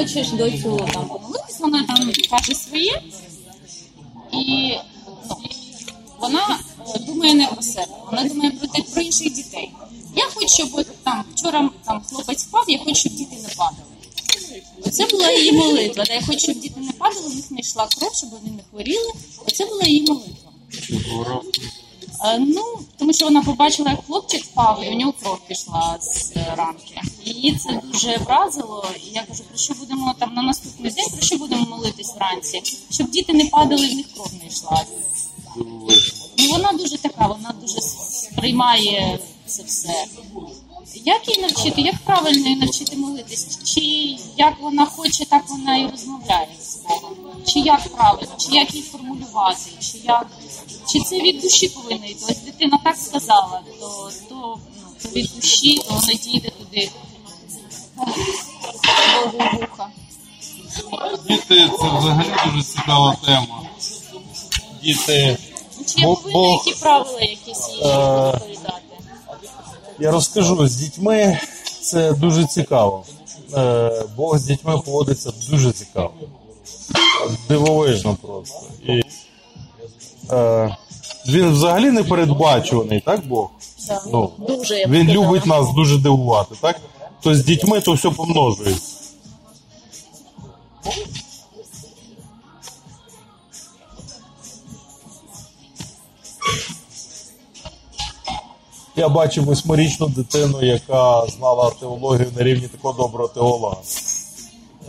хочеш доцю там помолитись, вона там каже своє, і ну, вона е, думає не про себе, вона думає про те, про інших дітей. Я хочу, щоб там вчора там хлопець впав, я хочу, щоб діти не падали. Оце була її молитва. Я хочу, щоб діти не падали, у них не йшла кров, щоб вони не хворіли. Оце була її молитва. Е, Ну, тому що вона побачила, як хлопчик впав, і у нього кров пішла з е, ранки. Її це дуже вразило. І я кажу, про що будемо там на наступний день, про що будемо молитись вранці, щоб діти не падали, в них кров не йшла. Ну, вона дуже така, вона дуже сприймає це все. Як її навчити? Як правильно її навчити молитись? Чи як вона хоче, так вона і розмовляє з Богом? Чи як правильно, чи як її формулювати, чи як чи це від душі повинно йти? Ось дитина так сказала, то, то, ну, то від душі, то воно дійде туди. Богу вуха. Діти це взагалі дуже цікава тема. Діти. Чи Бо- повинна Бог, які правила якісь їй е, розповідати? Я розкажу, з дітьми це дуже цікаво. Е, Бог з дітьми поводиться дуже цікаво. Дивовижно просто. І, е, він взагалі не передбачуваний, так Бог? Так. Ну, Дуже я він сказала. любить нас дуже дивувати, так? То з дітьми то все помножується. Я бачив восьмирічну дитину, яка знала теологію на рівні такого доброго теолога.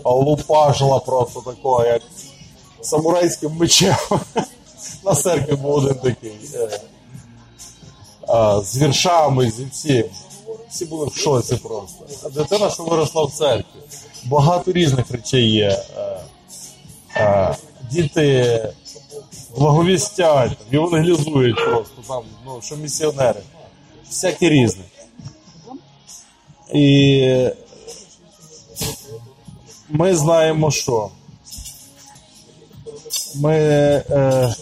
А лупашила просто такого, як самурайським мечем. На церкві був один такий. е, з віршами, зі всім. Всі були в шоці просто. Дитина, що виросла в церкві. Багато різних речей є. Е, е, Діти благовістять, евангелізують просто там, ну, що місіонери. Всяке різне. І ми знаємо, що ми е,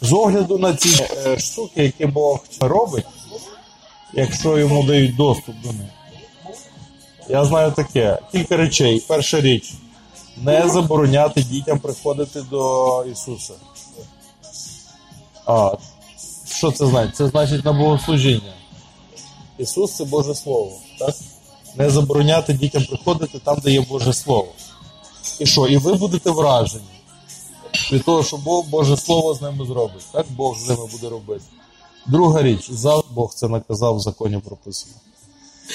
з огляду на ці е, штуки, які Бог робить, якщо йому дають доступ до них. Я знаю таке: кілька речей. Перша річ не забороняти дітям приходити до Ісуса. А, що це значить? Це значить на богослужіння. Ісус це Боже Слово. Так? Не забороняти дітям приходити там, де є Боже Слово. І що? І ви будете вражені від того, що Бог Боже Слово з ними зробить. Так Бог з ними буде робити. Друга річ, за Бог це наказав в законі прописано.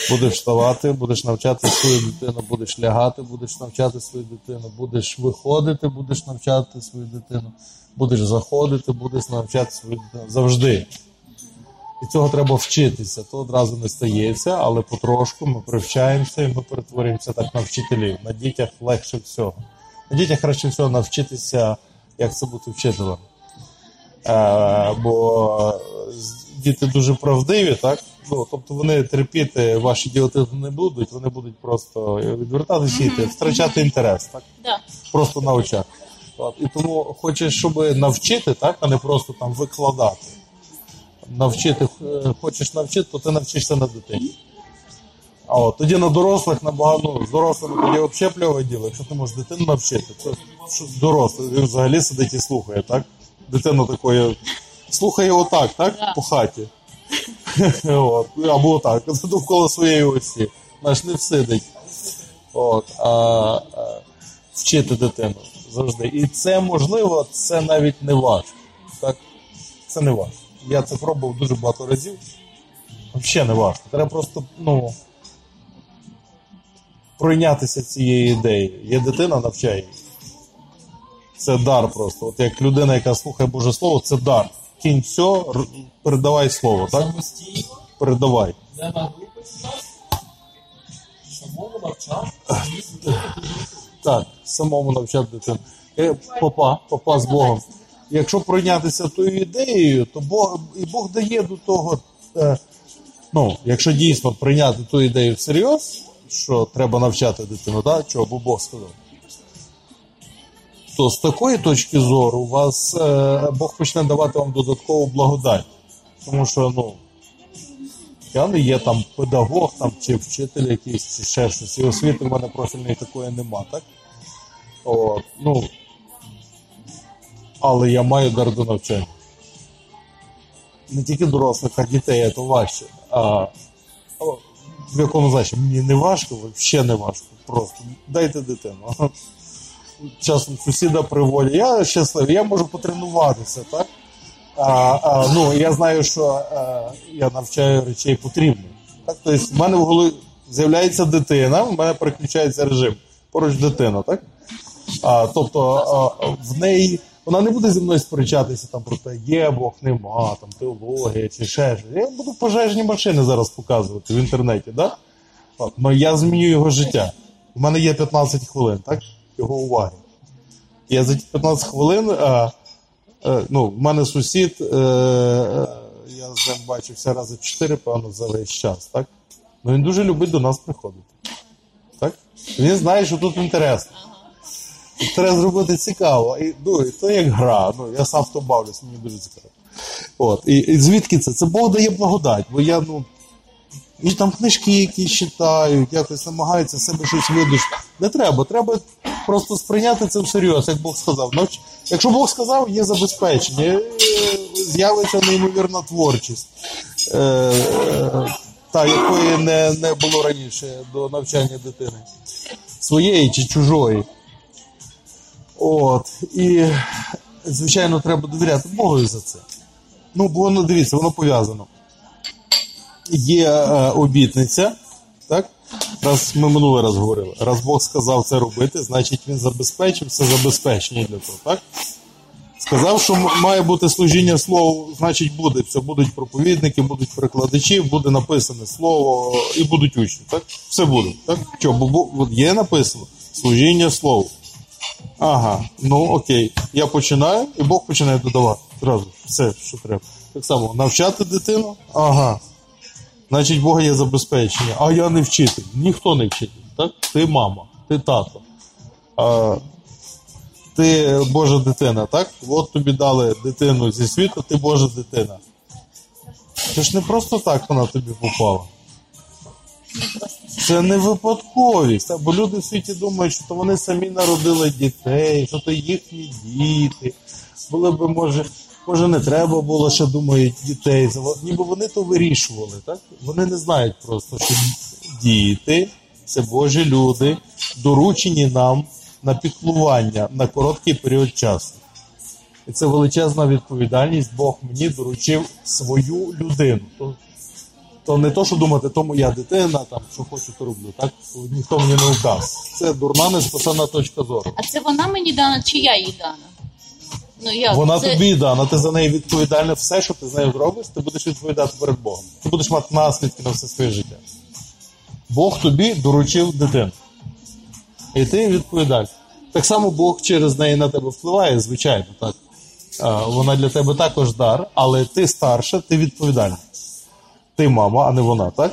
Будеш вставати, будеш навчати свою дитину, будеш лягати, будеш навчати свою дитину, будеш виходити, будеш навчати свою дитину, будеш заходити, будеш навчати свою дитину. Завжди. І цього треба вчитися. То одразу не стається, але потрошку ми привчаємося і ми перетворюємося так на вчителів. На дітях легше всього. На дітях краще всього навчитися, як це бути вчителем. Е, бо діти дуже правдиві, так? Ну, тобто вони терпіти ваші ідіотизм не будуть, вони будуть просто відвертатися і йти, втрачати інтерес, так? Да. Просто на очах. От, і тому хочеш, щоб навчити, так, а не просто там викладати. Навчити, е, хочеш навчити, то ти навчишся на дитині. А от тоді на дорослих набагато ну, з дорослими тоді взагалі пльове діло. Якщо ти можеш дитину навчити, то що дорослий, він взагалі сидить і слухає, так? Дитина такої слухає отак, так? По хаті. От. Або отак, довкола своєї осі. Наш не всидить. От. А, а, вчити дитину завжди. І це можливо, це навіть не важко. Так? Це не важко. Я це пробував дуже багато разів. Взагалі не важко. Треба просто, ну. Пройнятися цією ідеєю. Є дитина, навчай її. Це дар просто. От як людина, яка слухає Боже Слово, це дар. Кінь все, передавай слово, так? Передавай. самому навчати. Так, самому навчати дитину. Е, Попа, попа з Богом. Якщо пройнятися тою ідеєю, то Бог, і Бог дає до того. Е, ну, якщо дійсно прийняти ту ідею всерйоз, що треба навчати дитину, да? чого бо Бог сказав. То з такої точки зору у вас е, Бог почне давати вам додаткову благодать. Тому що, ну, Я не є там педагог там, чи вчитель якийсь, чи ще щось. І освіти в мене профільної такої нема, так? От, ну, але я маю дар до навчання. Не тільки дорослих, а дітей, це важче. А, в якому значенні? Мені не важко, взагалі не важко. Просто дайте дитину. Часом сусіда приводять. Я щасливий, я можу потренуватися, так? А, а, ну, я знаю, що а, я навчаю речей потрібних. Тобто, в мене в голові з'являється дитина, в мене переключається режим. Поруч дитина, так? А, тобто а, в неї вона не буде зі мною сперечатися там про те, є Бог, нема, там теологія чи ще щось. Я буду пожежні машини зараз показувати в інтернеті, да? От, ну, я зміню його життя. У мене є 15 хвилин, так? Його уваги. Я за ті 15 хвилин. А, Е, ну, в мене сусід, е, е, я з ним бачився рази чотири, певно, за весь час, так? Ну він дуже любить до нас приходити. Так? Він знає, що тут інтересно. Треба зробити цікаво. І, ну, то як гра. Ну, я сам в то бавлюсь, мені дуже цікаво. От. І, і звідки це? Це Бог дає благодать, бо я, ну. І там книжки якісь читають, якось намагаються себе щось видушити. Не треба, треба просто сприйняти це всерйоз, як Бог сказав. Навч- Якщо Бог сказав, є забезпечення, е, з'явиться неймовірна творчість, е, та якої не, не було раніше до навчання дитини, своєї чи чужої. От. І, звичайно, треба довіряти Богу за це. Ну, бо воно дивіться, воно пов'язано є е, обітниця, так? Раз ми минулий раз говорили. Раз Бог сказав це робити, значить він забезпечив все забезпечення для того, так? Сказав, що має бути служіння слову, значить буде. Все будуть проповідники, будуть перекладачі, буде написане слово і будуть учні. Так? Все буде. Так? Що, бо є написано служіння слову. Ага, ну окей. Я починаю, і Бог починає додавати. Зразу все, що треба. Так само, навчати дитину, ага. Значить, Бога є забезпечення. А я не вчитель. Ніхто не вчитель. Так? Ти мама, ти тато. А, ти Божа дитина, так? От тобі дали дитину зі світу, ти Божа дитина. Це ж не просто так вона тобі попала. Це не випадковість. Бо люди в світі думають, що то вони самі народили дітей, що то їхні діти. Були би, може, може, не треба було ще думають дітей. Ніби вони то вирішували, так? Вони не знають просто, що діти це Божі люди, доручені нам на піклування на короткий період часу. І це величезна відповідальність. Бог мені доручив свою людину. То, не то, що думати, то моя дитина, там, що хочу, то роблю. Так ніхто мені не вдасть. Це дурна неспасана точка зору. А це вона мені дана, чи я їй дана? Ну, як? Вона це... тобі дана, ти за неї відповідальна. Все, що ти з нею зробиш, ти будеш відповідати перед Богом. Ти будеш мати наслідки на все своє життя. Бог тобі доручив дитину. І ти відповідальний. Так само Бог через неї на тебе впливає, звичайно, так. Вона для тебе також дар, але ти старша, ти відповідальна. Ти мама, а не вона, так?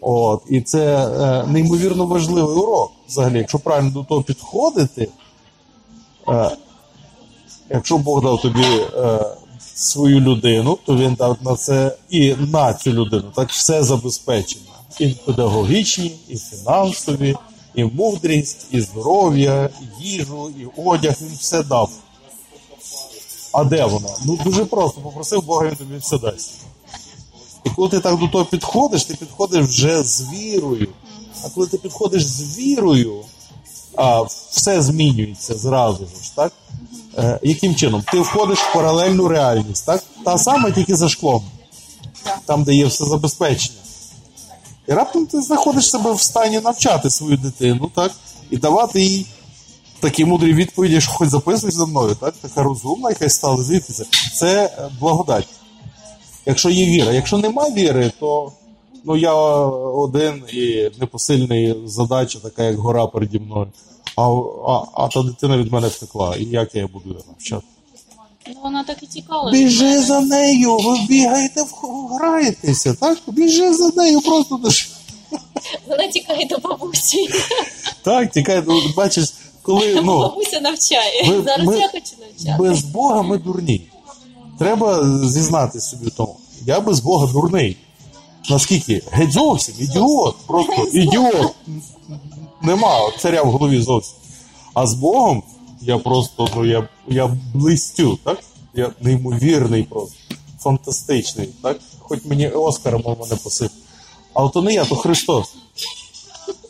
От, і це е, неймовірно важливий урок. Взагалі, якщо правильно до того підходити, е, якщо Бог дав тобі е, свою людину, то він дав на це і на цю людину. Так все забезпечено. І педагогічні, і фінансові, і мудрість, і здоров'я, і їжу, і одяг. Він все дав. А де воно? Ну дуже просто. Попросив Бога, він тобі все дасть. І коли ти так до того підходиш, ти підходиш вже з вірою. А коли ти підходиш з вірою, а, все змінюється зразу ж, так? Е, яким чином? Ти входиш в паралельну реальність, так? Та сама, тільки за шклом, там, де є все забезпечення. І раптом ти знаходиш себе в стані навчати свою дитину, так? І давати їй такі мудрі відповіді, що хоч записуй за мною, так? Така розумна, якась стала звідти. Це, це е, благодать. Якщо є віра. Якщо нема віри, то ну, я один і непосильний задача, така як гора переді мною. А, а, а та дитина від мене втекла. І як я її буду навчати? Ну, вона так і тікала. Біжи за нею, ви бігаєте, граєтеся, так? Біжи за нею, просто Вона тікає до бабусі. Так, тікай, ну, бачиш, коли ну, Бабуся навчає. Ми- Зараз ми- я хочу навчати. без Бога ми дурні. Треба зізнати собі в тому. Я без Бога дурний. Наскільки? Геть зовсім, ідіот, просто ідіот. Нема царя в голові зовсім. А з Богом я просто, ну я, я блистю, так? Я неймовірний просто, фантастичний, так? Хоч мені Оскара мов мене посип. Але то не я, то Христос.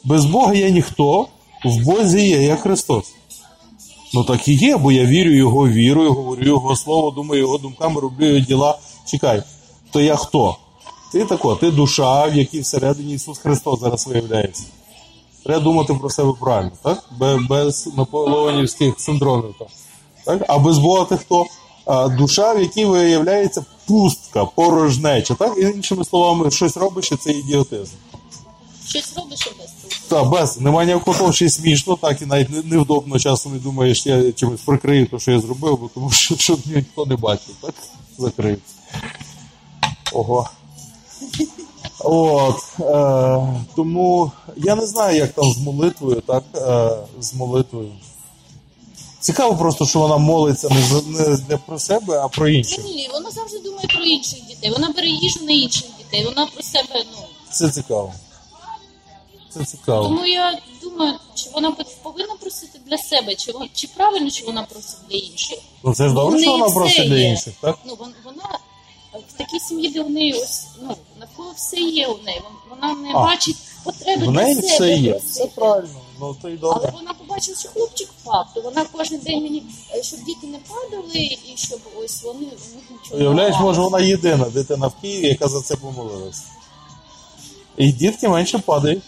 Без Бога я ніхто, в Бозі є, я Христос. Ну так і є, бо я вірю його вірою, говорю його слово, думаю його думками, роблю його діла. Чекай, то я хто? Ти тако, ти душа, в якій всередині Ісус Христос зараз виявляється. Треба думати про себе правильно, так? Без, наполеонівських синдромів. Так? А без Бога ти хто? Душа, в якій виявляється пустка, порожнеча. Так? І іншими словами, щось робиш, і це ідіотизм. Щось робиш і без того. Та без немає ніякого того, що й смішно, так і навіть невдобно часом не думаєш, я чимось прикрию те, що я зробив, бо тому що щоб ніхто не бачив, так? Закрив. Ого. От. Е, тому я не знаю, як там з молитвою, так? Е, з молитвою. Цікаво просто, що вона молиться не, за- не для про себе, а про інших. Ні, вона завжди думає про інших дітей. Вона бере їжу на інших дітей. Вона про себе, ну. Це цікаво. Це цікаво. Тому я думаю, чи вона повинна просити для себе, чи, чи правильно, що вона просить для інших. Ну це ж добре, що вона просить для інших, так? Ну, вон- вона в такій сім'ї, де в неї ось, ну, навколо все є у неї. Вона не А. бачить потреби В для неї себе. все є. просити. Все правильно. Ну то й добре. Але вона побачила, що хлопчик впав, то вона кожен день мені, е, щоб діти не падали, і щоб ось вони нічого Уявляєш, може вона єдина дитина в Києві, яка за це помолилась. І дітки менше падають.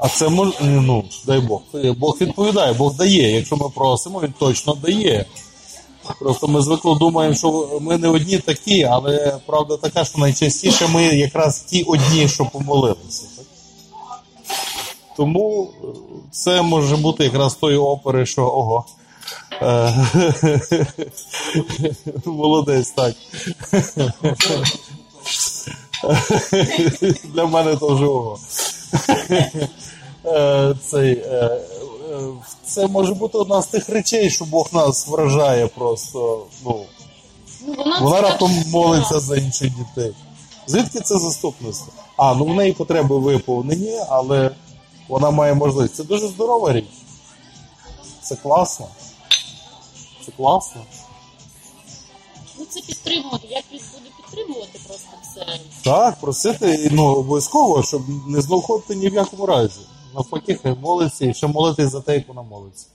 А це може, ну, дай Бог. Бог відповідає, Бог дає. Якщо ми просимо, він точно дає. Просто ми звикли думаємо, що ми не одні такі, але правда така, що найчастіше ми якраз ті одні, що помолилися. Тому е, це може бути якраз тої опери, що ого. Е, Молодець, так. Для мене то ого. Е, Цей, е, е, це може бути одна з тих речей, що Бог нас вражає просто. Ну, Ну, вона вона раптом молиться за інших дітей. Звідки це заступництво? А, ну в неї потреби виповнені, але вона має можливість. Це дуже здорова річ. Це класно. Це класно. Ну, це підтримувати. Я під- буду підтримувати просто це. Так, просити ну, обов'язково, щоб не злоходити ні в якому разі. Навпаки, хай молиться і ще молитись за те, як вона молиться.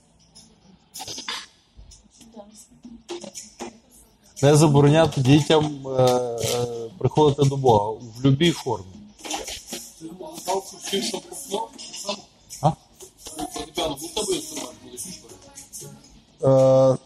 Не забороняти дітям е, е, приходити до Бога в будь-якій формі. А? Е,